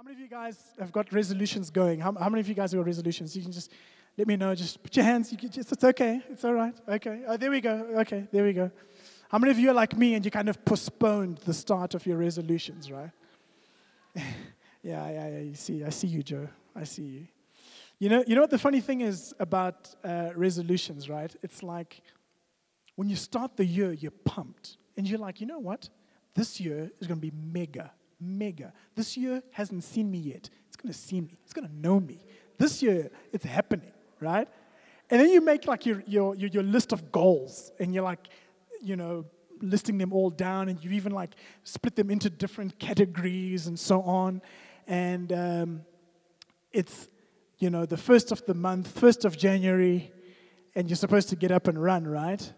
How many of you guys have got resolutions going? How, how many of you guys have got resolutions? You can just let me know. Just put your hands. You can just, it's okay. It's all right. Okay. Oh, there we go. Okay, there we go. How many of you are like me and you kind of postponed the start of your resolutions, right? yeah, yeah, yeah. You see, I see you, Joe. I see you. You know, you know what the funny thing is about uh, resolutions, right? It's like when you start the year, you're pumped. And you're like, you know what? This year is going to be mega, mega. This year hasn't seen me yet. It's going to see me, it's going to know me. This year, it's happening, right? And then you make like your, your, your, your list of goals, and you're like, you know, listing them all down, and you even like split them into different categories and so on. And um, it's, you know, the first of the month, first of January, and you're supposed to get up and run, right?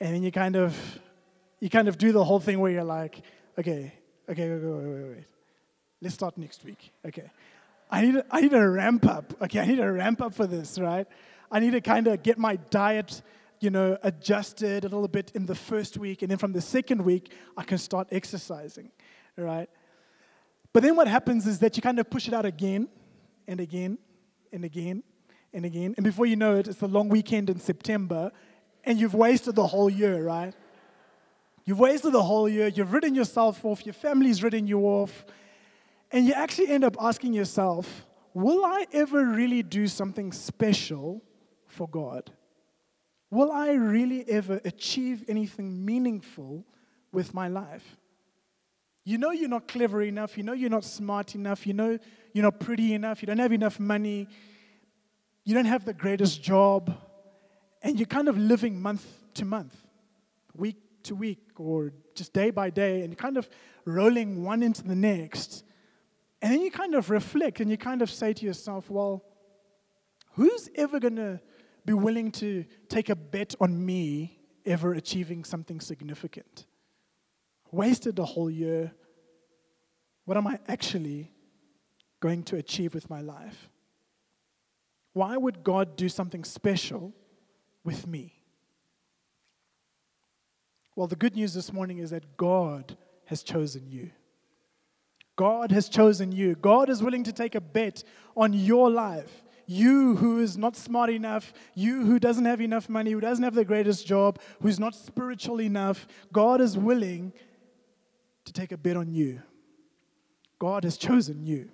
And then you kind of, you kind of do the whole thing where you're like, okay, okay, wait, wait, wait, wait. Let's start next week. Okay. I need, I need a ramp up. Okay, I need a ramp up for this, right? I need to kind of get my diet, you know, adjusted a little bit in the first week, and then from the second week, I can start exercising, right? But then what happens is that you kind of push it out again and again and again and again, and before you know it, it's a long weekend in September, and you've wasted the whole year, right? You've wasted the whole year, you've written yourself off, your family's written you off, and you actually end up asking yourself, will I ever really do something special for God? Will I really ever achieve anything meaningful with my life? You know you're not clever enough, you know you're not smart enough, you know you're not pretty enough, you don't have enough money, you don't have the greatest job, and you're kind of living month to month, week to week or just day by day and kind of rolling one into the next. And then you kind of reflect and you kind of say to yourself, well, who's ever going to be willing to take a bet on me ever achieving something significant? Wasted a whole year. What am I actually going to achieve with my life? Why would God do something special with me? Well, the good news this morning is that God has chosen you. God has chosen you. God is willing to take a bet on your life. You who is not smart enough, you who doesn't have enough money, who doesn't have the greatest job, who's not spiritual enough, God is willing to take a bet on you. God has chosen you.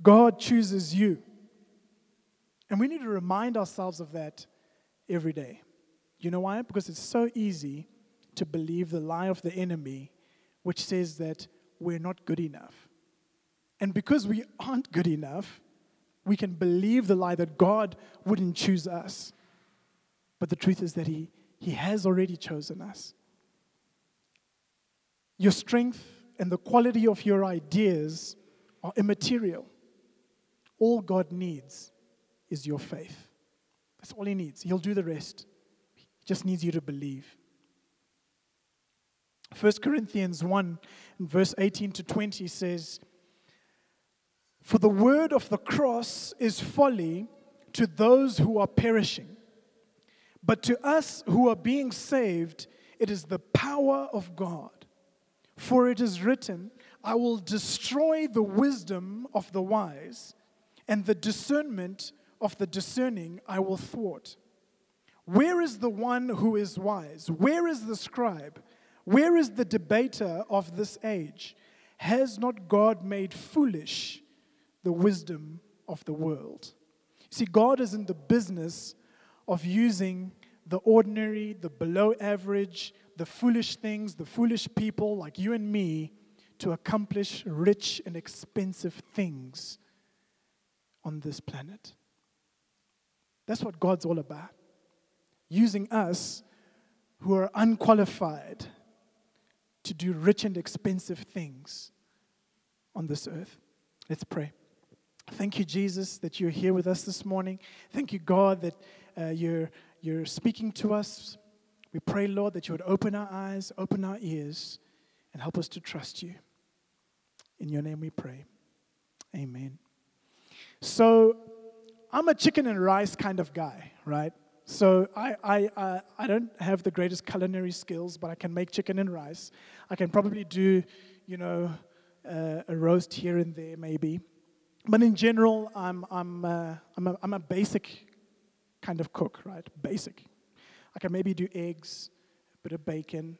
God chooses you. And we need to remind ourselves of that every day. You know why? Because it's so easy to believe the lie of the enemy, which says that we're not good enough. And because we aren't good enough, we can believe the lie that God wouldn't choose us. But the truth is that He, he has already chosen us. Your strength and the quality of your ideas are immaterial. All God needs is your faith. That's all He needs. He'll do the rest. He just needs you to believe. 1 Corinthians 1, verse 18 to 20 says, For the word of the cross is folly to those who are perishing, but to us who are being saved, it is the power of God. For it is written, I will destroy the wisdom of the wise, and the discernment of the discerning I will thwart. Where is the one who is wise? Where is the scribe? Where is the debater of this age? Has not God made foolish the wisdom of the world? See, God is in the business of using the ordinary, the below average, the foolish things, the foolish people like you and me to accomplish rich and expensive things on this planet. That's what God's all about. Using us who are unqualified to do rich and expensive things on this earth. Let's pray. Thank you, Jesus, that you're here with us this morning. Thank you, God, that uh, you're, you're speaking to us. We pray, Lord, that you would open our eyes, open our ears, and help us to trust you. In your name we pray. Amen. So, I'm a chicken and rice kind of guy, right? So I, I, uh, I don't have the greatest culinary skills, but I can make chicken and rice. I can probably do, you know, uh, a roast here and there, maybe. But in general, I'm, I'm, uh, I'm, a, I'm a basic kind of cook, right? Basic. I can maybe do eggs, a bit of bacon,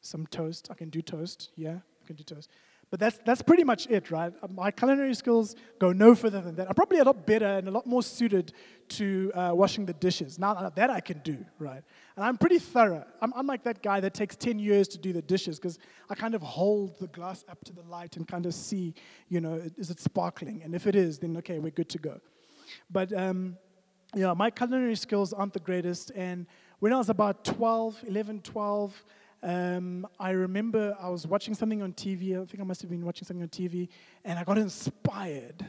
some toast. I can do toast, yeah, I can do toast. But that's, that's pretty much it, right? Uh, my culinary skills go no further than that. I'm probably a lot better and a lot more suited to uh, washing the dishes. Now, that I can do, right? And I'm pretty thorough. I'm, I'm like that guy that takes 10 years to do the dishes because I kind of hold the glass up to the light and kind of see, you know, is it sparkling? And if it is, then okay, we're good to go. But um, yeah, my culinary skills aren't the greatest. And when I was about 12, 11, 12, um, I remember I was watching something on TV. I think I must have been watching something on TV, and I got inspired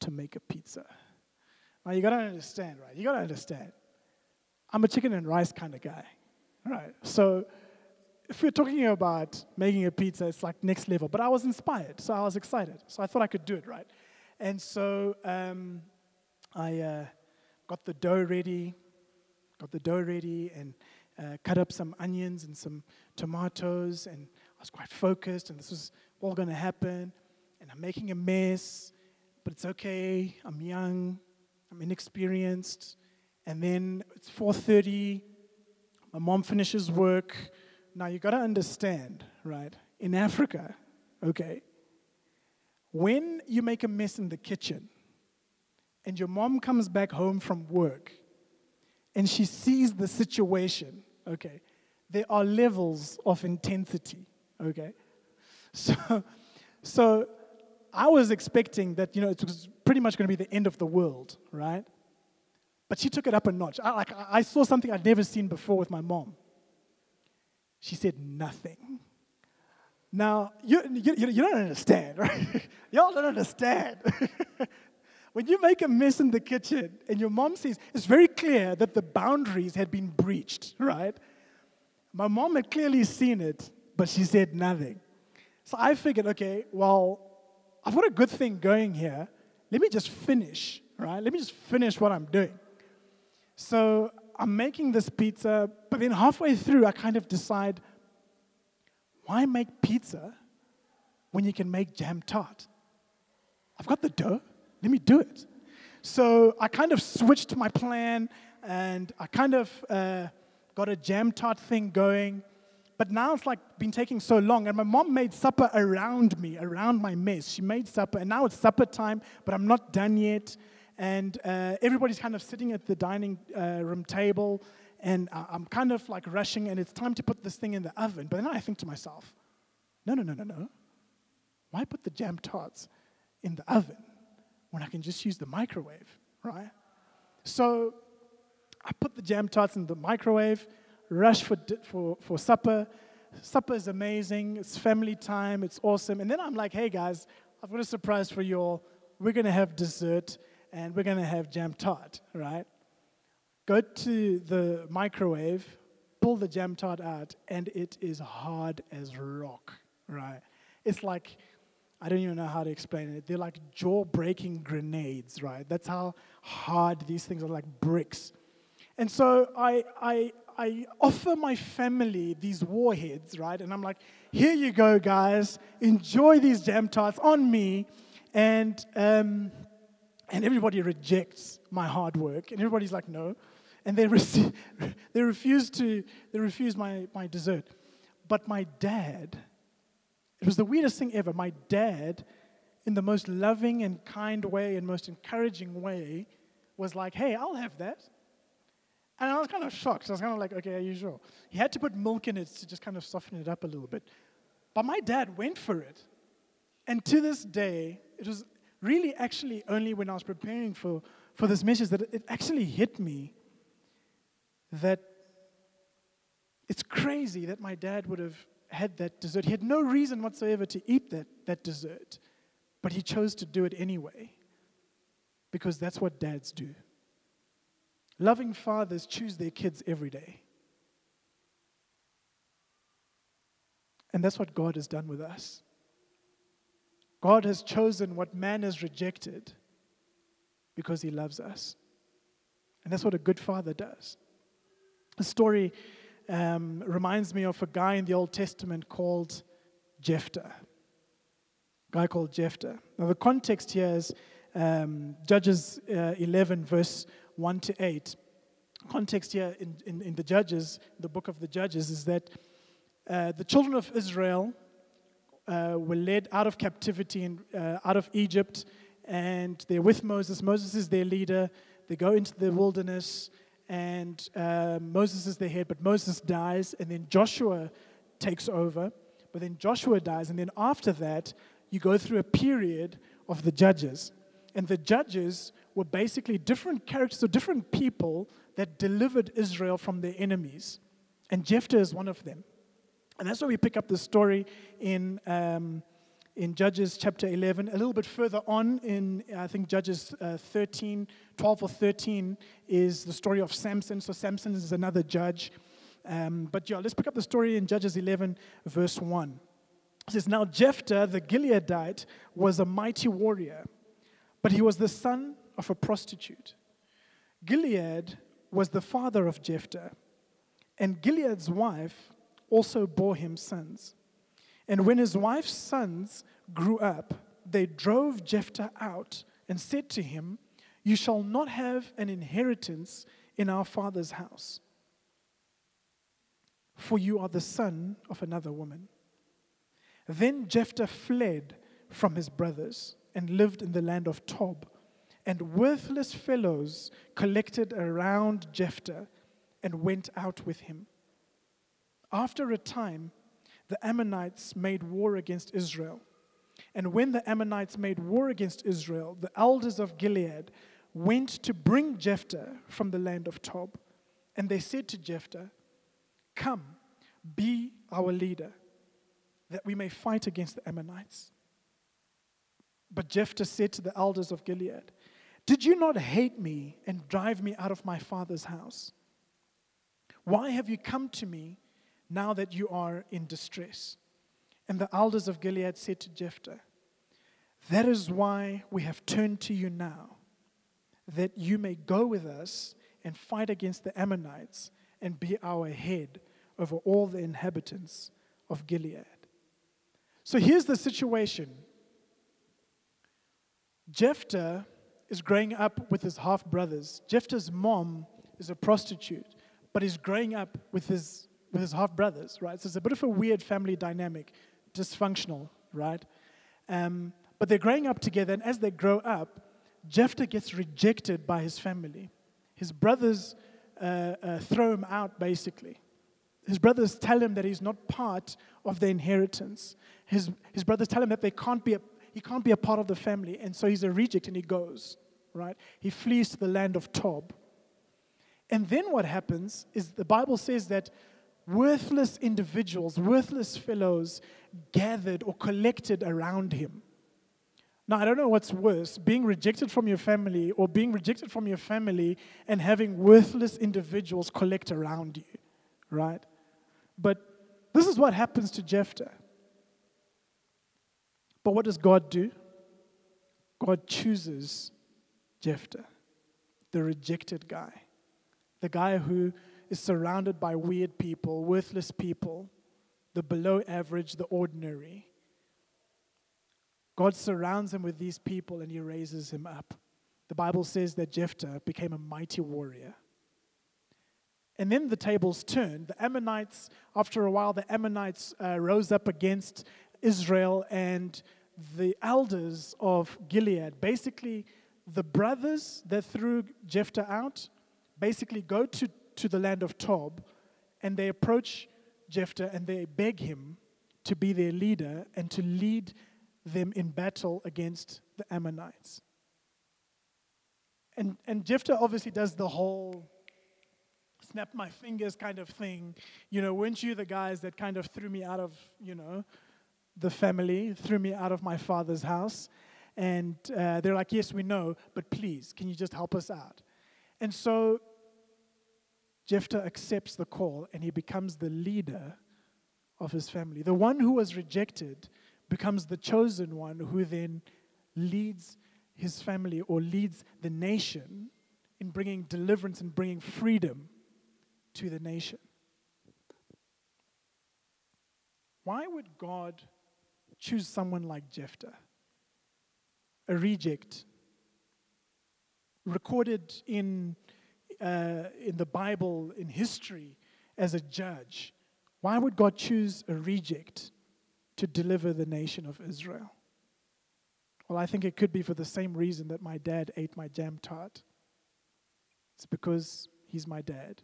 to make a pizza. Now, you gotta understand, right? You gotta understand. I'm a chicken and rice kind of guy, right? So, if we're talking about making a pizza, it's like next level. But I was inspired, so I was excited. So I thought I could do it, right? And so um, I uh, got the dough ready, got the dough ready, and uh, cut up some onions and some tomatoes, and I was quite focused, and this was all going to happen. And I'm making a mess, but it's okay. I'm young, I'm inexperienced. And then it's 4:30. My mom finishes work. Now you've got to understand, right? In Africa, okay, when you make a mess in the kitchen, and your mom comes back home from work and she sees the situation, okay, there are levels of intensity, okay? So, so I was expecting that, you know, it was pretty much going to be the end of the world, right? But she took it up a notch. I, like, I saw something I'd never seen before with my mom. She said nothing. Now, you, you, you don't understand, right? Y'all don't understand. When you make a mess in the kitchen and your mom says, it's very clear that the boundaries had been breached, right? My mom had clearly seen it, but she said nothing. So I figured, okay, well, I've got a good thing going here. Let me just finish, right? Let me just finish what I'm doing. So I'm making this pizza, but then halfway through, I kind of decide, why make pizza when you can make jam tart? I've got the dough. Let me do it. So I kind of switched my plan and I kind of uh, got a jam tart thing going. But now it's like been taking so long, and my mom made supper around me, around my mess. She made supper, and now it's supper time, but I'm not done yet. And uh, everybody's kind of sitting at the dining uh, room table, and I'm kind of like rushing, and it's time to put this thing in the oven. But then I think to myself, no, no, no, no, no. Why put the jam tarts in the oven? When I can just use the microwave, right? So I put the jam tarts in the microwave, rush for, for, for supper. Supper is amazing, it's family time, it's awesome. And then I'm like, hey guys, I've got a surprise for you all. We're gonna have dessert and we're gonna have jam tart, right? Go to the microwave, pull the jam tart out, and it is hard as rock, right? It's like I don't even know how to explain it. They're like jaw breaking grenades, right? That's how hard these things are like bricks. And so I, I, I offer my family these warheads, right? And I'm like, here you go, guys. Enjoy these jam tarts on me. And, um, and everybody rejects my hard work. And everybody's like, no. And they, re- they refuse to, they refuse my, my dessert. But my dad, it was the weirdest thing ever. My dad, in the most loving and kind way and most encouraging way, was like, hey, I'll have that. And I was kind of shocked. I was kind of like, okay, are you sure? He had to put milk in it to just kind of soften it up a little bit. But my dad went for it. And to this day, it was really actually only when I was preparing for, for this message that it actually hit me that it's crazy that my dad would have had that dessert. He had no reason whatsoever to eat that, that dessert, but he chose to do it anyway because that's what dads do. Loving fathers choose their kids every day. And that's what God has done with us. God has chosen what man has rejected because he loves us. And that's what a good father does. A story um, reminds me of a guy in the Old Testament called Jephthah. guy called Jephthah. Now, the context here is um, Judges uh, 11, verse 1 to 8. Context here in, in, in, the Judges, the book of the Judges, is that uh, the children of Israel uh, were led out of captivity and uh, out of Egypt, and they're with Moses. Moses is their leader. They go into the wilderness, and uh, Moses is the head, but Moses dies, and then Joshua takes over. But then Joshua dies, and then after that, you go through a period of the judges. And the judges were basically different characters or different people that delivered Israel from their enemies. And Jephthah is one of them. And that's why we pick up the story in, um, in Judges chapter 11. A little bit further on, in I think Judges uh, 13, 12 or 13, is the story of Samson. So Samson is another judge. Um, but yeah, let's pick up the story in Judges 11, verse 1. It says, Now Jephthah the Gileadite was a mighty warrior, but he was the son of a prostitute. Gilead was the father of Jephthah, and Gilead's wife also bore him sons. And when his wife's sons grew up, they drove Jephthah out and said to him, You shall not have an inheritance in our father's house, for you are the son of another woman. Then Jephthah fled from his brothers and lived in the land of Tob. And worthless fellows collected around Jephthah and went out with him. After a time, the Ammonites made war against Israel. And when the Ammonites made war against Israel, the elders of Gilead went to bring Jephthah from the land of Tob. And they said to Jephthah, Come, be our leader that we may fight against the Ammonites. But Jephthah said to the elders of Gilead, Did you not hate me and drive me out of my father's house? Why have you come to me now that you are in distress? And the elders of Gilead said to Jephthah, That is why we have turned to you now, that you may go with us and fight against the Ammonites and be our head over all the inhabitants of Gilead. So here's the situation Jephthah is growing up with his half brothers. Jephthah's mom is a prostitute, but he's growing up with his, with his half brothers, right? So it's a bit of a weird family dynamic, dysfunctional, right? Um, but they're growing up together, and as they grow up, Jephthah gets rejected by his family. His brothers uh, uh, throw him out, basically. His brothers tell him that he's not part of the inheritance. His, his brothers tell him that they can't be a, he can't be a part of the family, and so he's a reject and he goes, right? He flees to the land of Tob. And then what happens is the Bible says that worthless individuals, worthless fellows gathered or collected around him. Now, I don't know what's worse being rejected from your family or being rejected from your family and having worthless individuals collect around you, right? But this is what happens to Jephthah. But what does God do? God chooses Jephthah, the rejected guy, the guy who is surrounded by weird people, worthless people, the below average, the ordinary. God surrounds him with these people and he raises him up. The Bible says that Jephthah became a mighty warrior. And then the tables turned. The Ammonites, after a while, the Ammonites uh, rose up against Israel, and the elders of Gilead, basically the brothers that threw Jephthah out, basically go to, to the land of Tob and they approach Jephthah and they beg him to be their leader and to lead them in battle against the Ammonites. And, and Jephthah obviously does the whole snap my fingers kind of thing. You know, weren't you the guys that kind of threw me out of, you know, the family, threw me out of my father's house? And uh, they're like, yes, we know, but please, can you just help us out? And so Jephthah accepts the call and he becomes the leader of his family. The one who was rejected becomes the chosen one who then leads his family or leads the nation in bringing deliverance and bringing freedom to the nation. Why would God choose someone like Jephthah? a reject, recorded in, uh, in the Bible, in history, as a judge, why would God choose a reject to deliver the nation of Israel? Well, I think it could be for the same reason that my dad ate my jam tart. It's because he's my dad.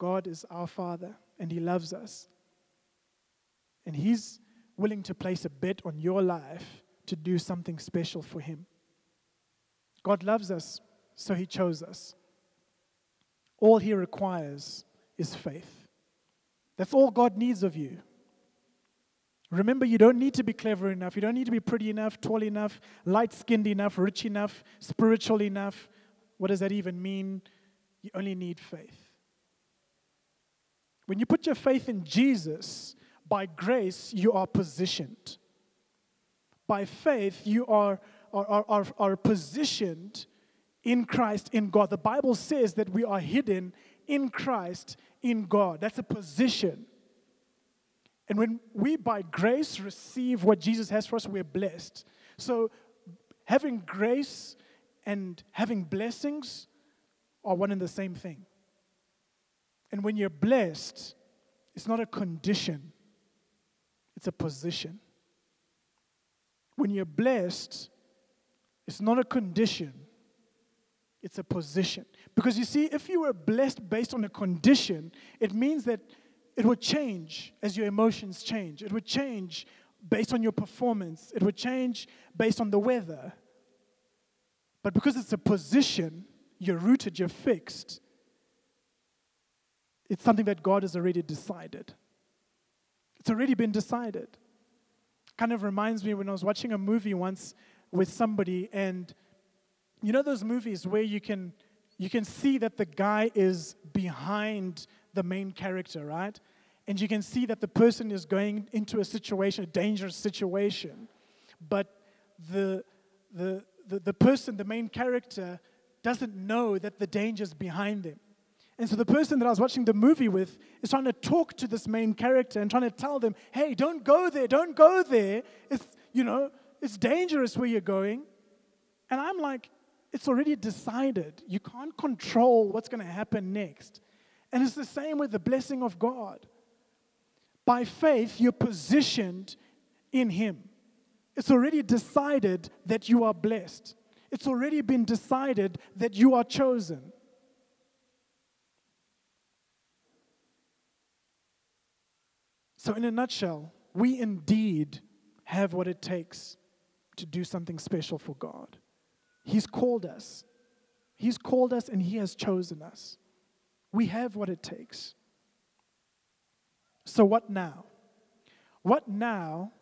God is our Father and He loves us. And He's willing to place a bet on your life to do something special for Him. God loves us, so He chose us. All He requires is faith. That's all God needs of you. Remember, you don't need to be clever enough. You don't need to be pretty enough, tall enough, light skinned enough, rich enough, spiritual enough. What does that even mean? You only need faith. When you put your faith in Jesus, by grace, you are positioned. By faith, you are, are, are, are, positioned in Christ, in God. The Bible says that we are hidden in Christ, in God. That's a position. And when we, by grace, receive what Jesus has for us, we're blessed. So, having grace and having blessings are one and the same thing. And when you're blessed, it's not a condition, it's a position. When you're blessed, it's not a condition, it's a position. Because you see, if you were blessed based on a condition, it means that it would change as your emotions change. It would change based on your performance. It would change based on the weather. But because it's a position, you're rooted, you're fixed, it's something that God has already decided. It's already been decided. Kind of reminds me when I was watching a movie once with somebody, and you know those movies where you can you can see that the guy is behind the main character, right? And you can see that the person is going into a situation, a dangerous situation, but the the the, the person, the main character, doesn't know that the danger is behind them. And so the person that I was watching the movie with is trying to talk to this main character and trying to tell them, hey, don't go there, don't go there. It's, you know, it's dangerous where you're going. And I'm like, it's already decided. You can't control what's going to happen next. And it's the same with the blessing of God. By faith, you're positioned in Him. It's already decided that you are blessed. It's already been decided that you are chosen. So, in a nutshell, we indeed have what it takes to do something special for God. He's called us. He's called us and He has chosen us. We have what it takes. So, what now? What now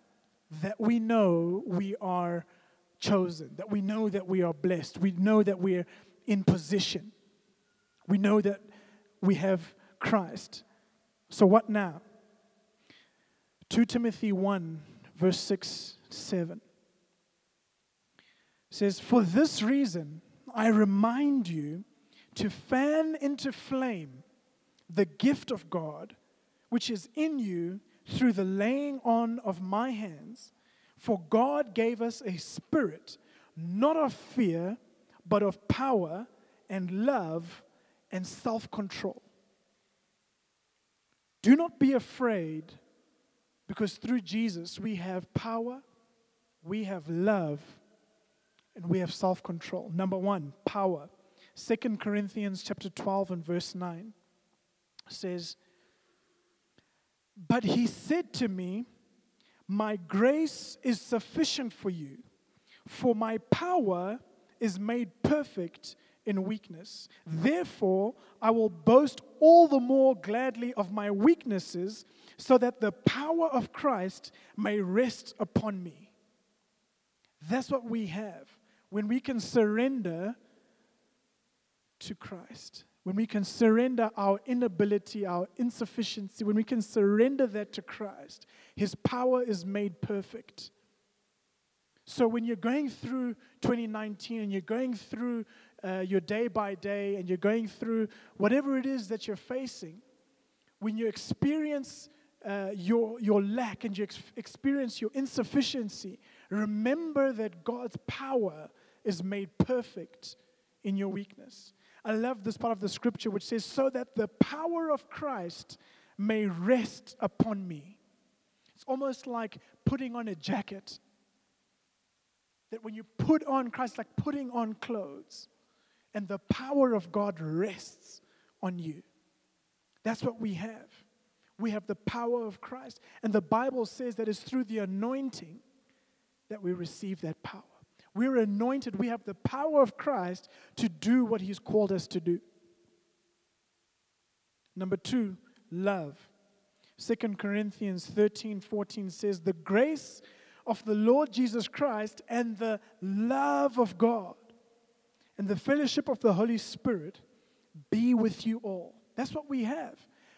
that we know we are chosen, that we know that we are blessed, we know that we're in position, we know that we have Christ. So, what now? 2 Timothy 1, verse 6 7 says, For this reason, I remind you to fan into flame the gift of God which is in you through the laying on of my hands. For God gave us a spirit, not of fear, but of power and love and self control. Do not be afraid because through Jesus, we have power, we have love, and we have self control. Number one, power. Second Corinthians chapter 12 and verse 9 says, But he said to me, My grace is sufficient for you, for my power is made perfect in weakness. Therefore, I will boast all the more gladly of my weaknesses, so that the power of Christ may rest upon me. That's what we have when we can surrender to Christ. When we can surrender our inability, our insufficiency, when we can surrender that to Christ, His power is made perfect. So when you're going through 2019 and you're going through uh, your day by day and you're going through whatever it is that you're facing, when you experience uh, your, your lack and you ex- experience your insufficiency, Remember that God's power is made perfect in your weakness. I love this part of the scripture which says, So that the power of Christ may rest upon me. It's almost like putting on a jacket. That when you put on Christ, like putting on clothes, and the power of God rests on you. That's what we have. We have the power of Christ. And the Bible says that it's through the anointing that we receive that power. We're anointed. We have the power of Christ to do what He's called us to do. Number two, love. 2 Corinthians 13 14 says, The grace of the Lord Jesus Christ and the love of God and the fellowship of the Holy Spirit be with you all. That's what we have.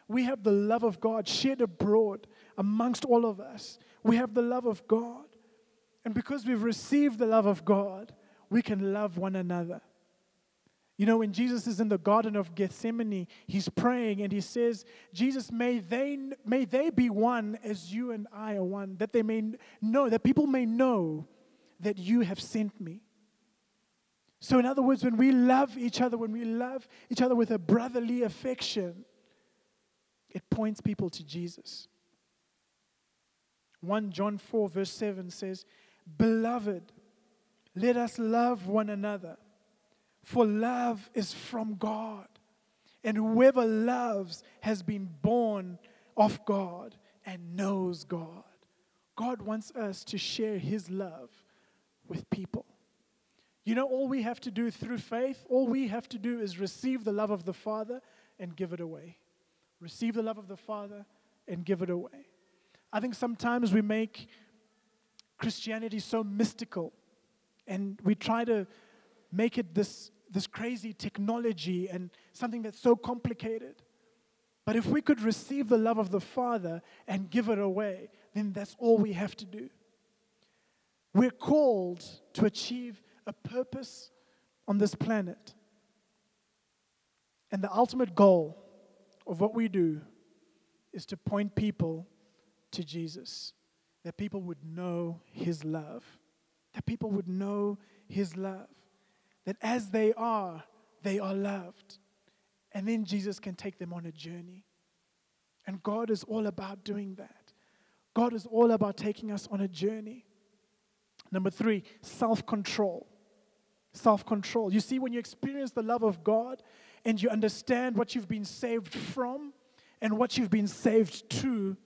We have the love of God shed abroad amongst all of us. We have the love of God. And because we've received the love of God, we can love one another. You know, when Jesus is in the Garden of Gethsemane, he's praying and he says, Jesus, may they, may they be one as you and I are one, that they may know, that people may know that you have sent me. So, in other words, when we love each other, when we love each other with a brotherly affection, it points people to Jesus. 1 John 4, verse 7 says, Beloved, let us love one another, for love is from God. And whoever loves has been born of God and knows God. God wants us to share his love with people. You know, all we have to do through faith, all we have to do is receive the love of the Father and give it away. Receive the love of the Father and give it away. I think sometimes we make Christianity so mystical and we try to make it this, this crazy technology and something that's so complicated. But if we could receive the love of the Father and give it away, then that's all we have to do. We're called to achieve a purpose on this planet. And the ultimate goal of what we do is to point people to Jesus that people would know His love. That people would know His love. That as they are, they are loved. And then Jesus can take them on a journey. And God is all about doing that. God is all about taking us on a journey. Number three, self control. Self control. You see, when you experience the love of God and you understand what you've been saved from and what you've been saved to,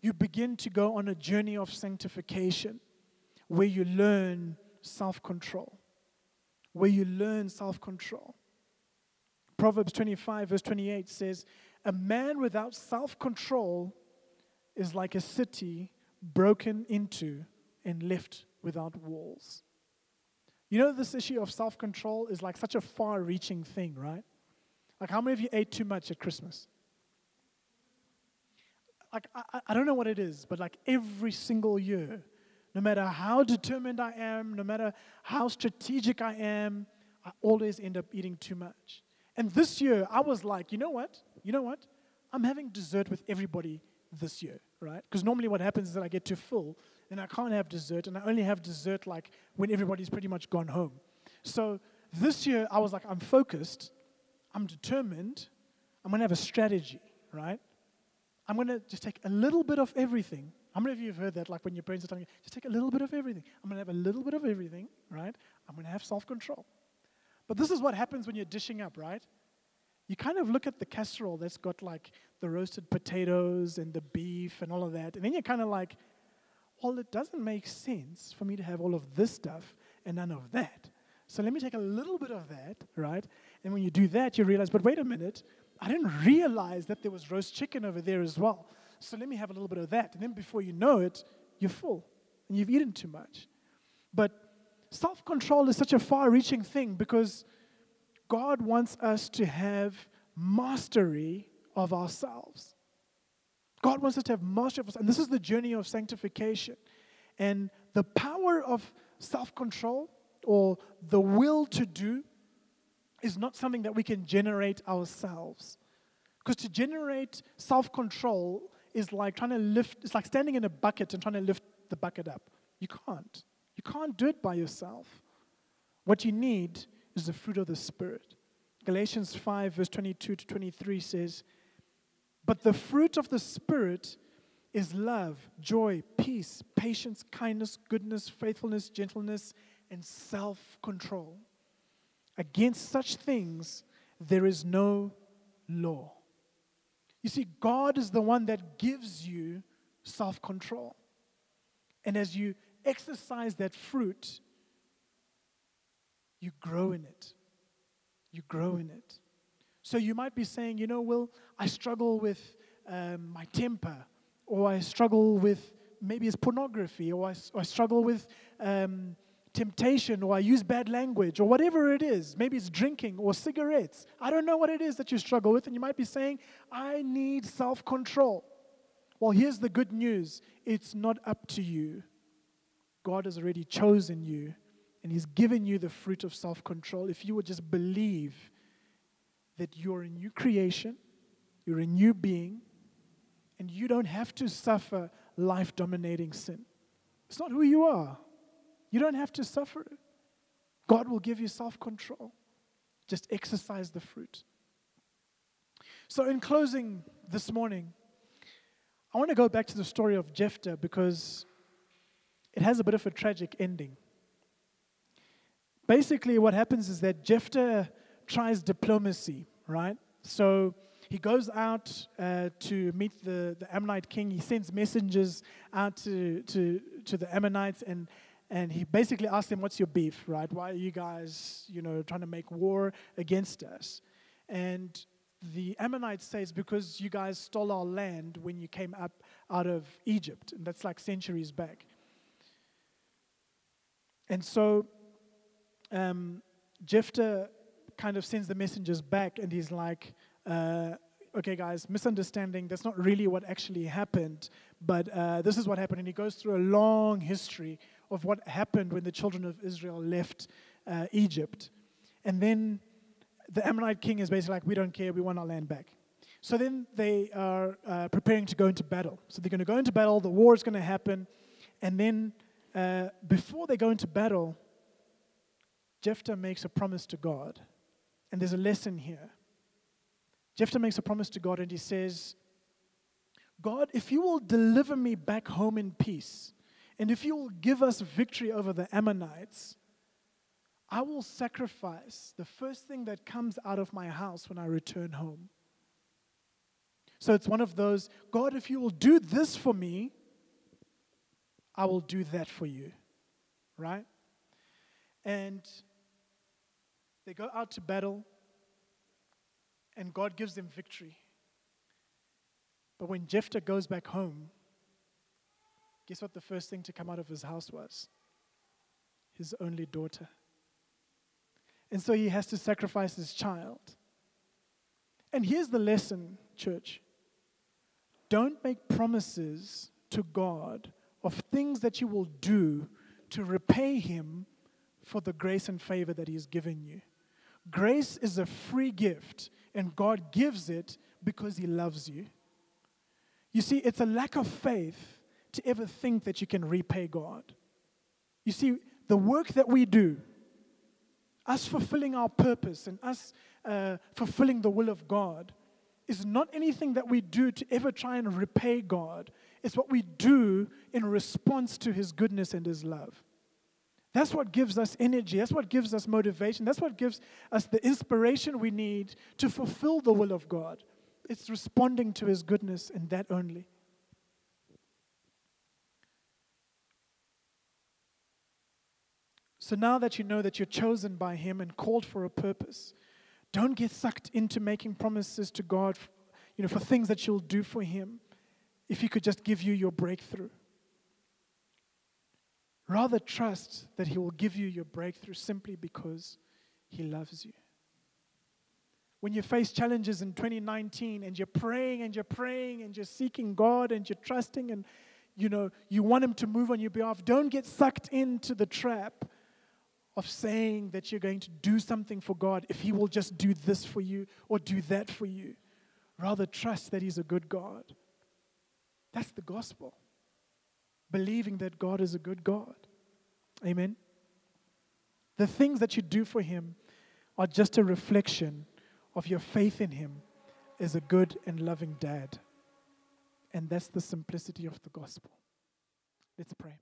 you begin to go on a journey of sanctification where you learn self control. Where you learn self control. Proverbs 25, verse 28 says, A man without self control is like a city broken into and left without walls. You know, this issue of self control is like such a far reaching thing, right? Like, how many of you ate too much at Christmas? Like I, I don't know what it is, but like every single year, no matter how determined I am, no matter how strategic I am, I always end up eating too much. And this year, I was like, you know what? You know what? I'm having dessert with everybody this year, right? Because normally what happens is that I get too full and I can't have dessert, and I only have dessert like when everybody's pretty much gone home. So this year, I was like, I'm focused, I'm determined, I'm gonna have a strategy, right? I'm going to just take a little bit of everything. How many of you have heard that? Like when your parents are telling you, just take a little bit of everything. I'm going to have a little bit of everything, right? I'm going to have self control. But this is what happens when you're dishing up, right? You kind of look at the casserole that's got like the roasted potatoes and the beef and all of that. And then you're kind of like, well, it doesn't make sense for me to have all of this stuff and none of that. So let me take a little bit of that, right? And when you do that, you realize, but wait a minute, I didn't realize that there was roast chicken over there as well. So let me have a little bit of that. And then before you know it, you're full and you've eaten too much. But self control is such a far reaching thing because God wants us to have mastery of ourselves. God wants us to have mastery of ourselves. And this is the journey of sanctification. And the power of self control or the will to do is not something that we can generate ourselves. Because to generate self control is like trying to lift, it's like standing in a bucket and trying to lift the bucket up. You can't. You can't do it by yourself. What you need is the fruit of the Spirit. Galatians 5, verse 22 to 23 says, But the fruit of the Spirit is love, joy, peace, patience, kindness, goodness, faithfulness, gentleness, and self control. Against such things, there is no law. You see, God is the one that gives you self control. And as you exercise that fruit, you grow in it. You grow in it. So you might be saying, you know, Will, I struggle with um, my temper, or I struggle with maybe it's pornography, or I, or I struggle with um, temptation, or I use bad language, or whatever it is. Maybe it's drinking or cigarettes. I don't know what it is that you struggle with, and you might be saying, I need self control. Well, here's the good news it's not up to you. God has already chosen you and He's given you the fruit of self control. If you would just believe that you're a new creation, you're a new being, and you don't have to suffer life dominating sin. It's not who you are. You don't have to suffer. God will give you self control. Just exercise the fruit. So, in closing this morning, I want to go back to the story of Jephthah because it has a bit of a tragic ending. Basically, what happens is that Jephthah tries diplomacy, right? So he goes out uh, to meet the, the Ammonite king. He sends messengers out to, to, to the Ammonites and, and he basically asks them, What's your beef, right? Why are you guys, you know, trying to make war against us? And the Ammonites say it's because you guys stole our land when you came up out of Egypt. And that's like centuries back. And so um, Jephthah kind of sends the messengers back and he's like, uh, okay, guys, misunderstanding. That's not really what actually happened, but uh, this is what happened. And he goes through a long history of what happened when the children of Israel left uh, Egypt. And then the Ammonite king is basically like, we don't care, we want our land back. So then they are uh, preparing to go into battle. So they're going to go into battle, the war is going to happen. And then uh, before they go into battle, Jephthah makes a promise to God. And there's a lesson here. Jephthah makes a promise to God and he says, God, if you will deliver me back home in peace, and if you will give us victory over the Ammonites, I will sacrifice the first thing that comes out of my house when I return home. So it's one of those God, if you will do this for me, I will do that for you. Right? And they go out to battle, and God gives them victory. But when Jephthah goes back home, guess what the first thing to come out of his house was? His only daughter. And so he has to sacrifice his child. And here's the lesson, church don't make promises to God of things that you will do to repay him for the grace and favor that he has given you. Grace is a free gift, and God gives it because he loves you. You see, it's a lack of faith to ever think that you can repay God. You see, the work that we do, us fulfilling our purpose and us uh, fulfilling the will of God, is not anything that we do to ever try and repay God. It's what we do in response to His goodness and His love. That's what gives us energy. That's what gives us motivation. That's what gives us the inspiration we need to fulfill the will of God. It's responding to His goodness and that only. So now that you know that you're chosen by Him and called for a purpose, don't get sucked into making promises to God, you know, for things that you'll do for Him if He could just give you your breakthrough. Rather trust that He will give you your breakthrough simply because He loves you. When you face challenges in 2019 and you're praying and you're praying and you're seeking God and you're trusting and you know you want Him to move on your behalf, don't get sucked into the trap of saying that you're going to do something for God if He will just do this for you or do that for you. Rather, trust that He's a good God. That's the gospel. Believing that God is a good God. Amen. The things that you do for Him are just a reflection of your faith in Him as a good and loving dad. And that's the simplicity of the gospel. Let's pray.